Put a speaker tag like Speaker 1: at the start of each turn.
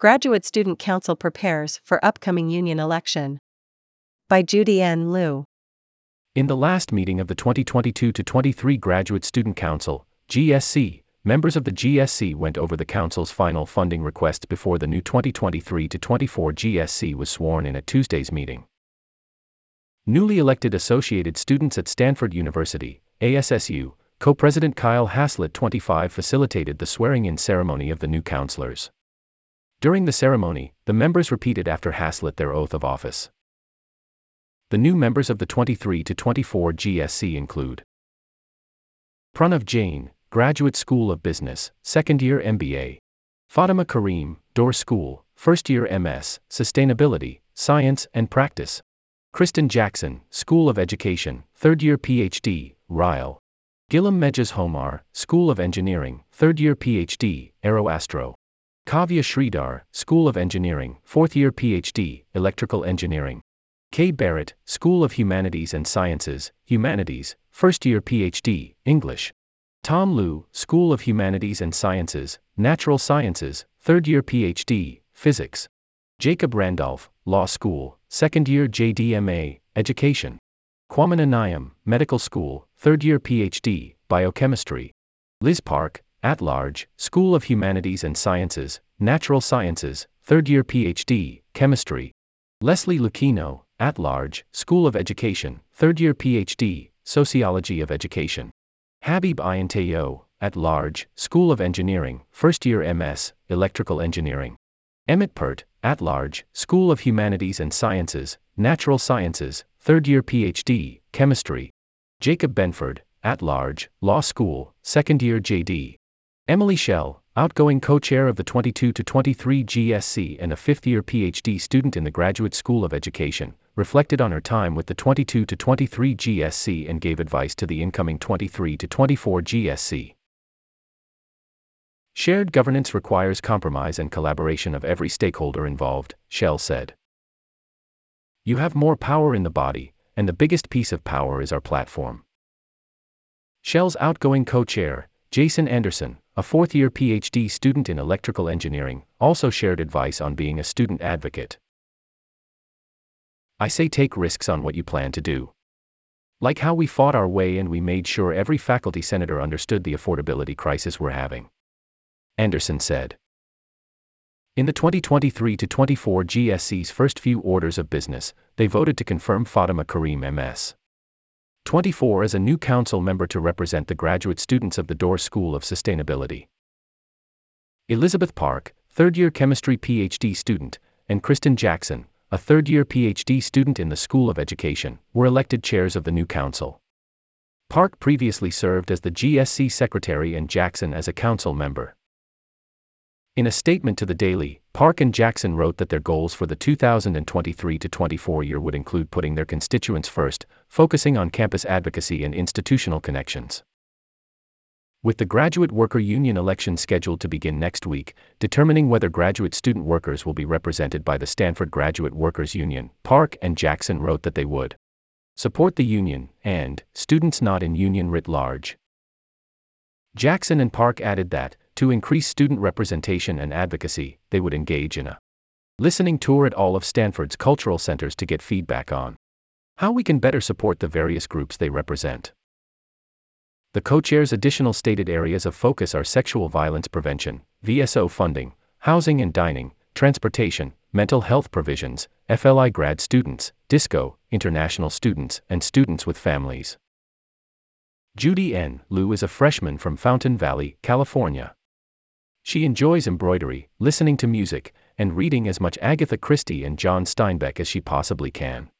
Speaker 1: Graduate Student Council prepares for upcoming union election. By Judy N. Liu.
Speaker 2: In the last meeting of the 2022 23 Graduate Student Council, GSC, members of the GSC went over the Council's final funding requests before the new 2023 24 GSC was sworn in at Tuesday's meeting. Newly elected Associated Students at Stanford University, ASSU, co president Kyle Haslett 25 facilitated the swearing in ceremony of the new counselors. During the ceremony, the members repeated after Haslett their oath of office. The new members of the 23 to 24 GSC include Pranav Jain, Graduate School of Business, second year MBA. Fatima Karim, Doerr School, first year MS, Sustainability, Science and Practice. Kristen Jackson, School of Education, third year PhD, Ryle. Gillam Mejas Homar, School of Engineering, third year PhD, Aeroastro. Kavya Sridhar, School of Engineering, fourth year PhD, Electrical Engineering. Kay Barrett, School of Humanities and Sciences, Humanities, first year PhD, English. Tom Liu, School of Humanities and Sciences, Natural Sciences, third year PhD, Physics. Jacob Randolph, Law School, second year JDMA, Education. Kwamina Medical School, third year PhD, Biochemistry. Liz Park, at large, School of Humanities and Sciences, Natural Sciences, third year PhD, Chemistry. Leslie Lucchino, at large, School of Education, third year PhD, Sociology of Education. Habib Ayanteo, at large, School of Engineering, first year MS, Electrical Engineering. Emmett Pert, at large, School of Humanities and Sciences, Natural Sciences, third year PhD, Chemistry. Jacob Benford, at large, Law School, second year JD. Emily Shell, outgoing co chair of the 22 to 23 GSC and a fifth year PhD student in the Graduate School of Education, reflected on her time with the 22 to 23 GSC and gave advice to the incoming 23 to 24 GSC. Shared governance requires compromise and collaboration of every stakeholder involved, Shell said. You have more power in the body, and the biggest piece of power is our platform. Shell's outgoing co chair, Jason Anderson, a fourth year PhD student in electrical engineering, also shared advice on being a student advocate. I say take risks on what you plan to do. Like how we fought our way and we made sure every faculty senator understood the affordability crisis we're having. Anderson said. In the 2023 to 24 GSC's first few orders of business, they voted to confirm Fatima Karim MS. 24 as a new council member to represent the graduate students of the Doerr School of Sustainability. Elizabeth Park, third year chemistry PhD student, and Kristen Jackson, a third year PhD student in the School of Education, were elected chairs of the new council. Park previously served as the GSC secretary and Jackson as a council member. In a statement to the Daily, Park and Jackson wrote that their goals for the 2023 to 24 year would include putting their constituents first, focusing on campus advocacy and institutional connections. With the Graduate Worker Union election scheduled to begin next week, determining whether graduate student workers will be represented by the Stanford Graduate Workers Union, Park and Jackson wrote that they would support the union and students not in union writ large. Jackson and Park added that, to increase student representation and advocacy, they would engage in a listening tour at all of Stanford's cultural centers to get feedback on how we can better support the various groups they represent. The co chair's additional stated areas of focus are sexual violence prevention, VSO funding, housing and dining, transportation, mental health provisions, FLI grad students, DISCO, international students, and students with families. Judy N. Liu is a freshman from Fountain Valley, California. She enjoys embroidery, listening to music, and reading as much Agatha Christie and John Steinbeck as she possibly can.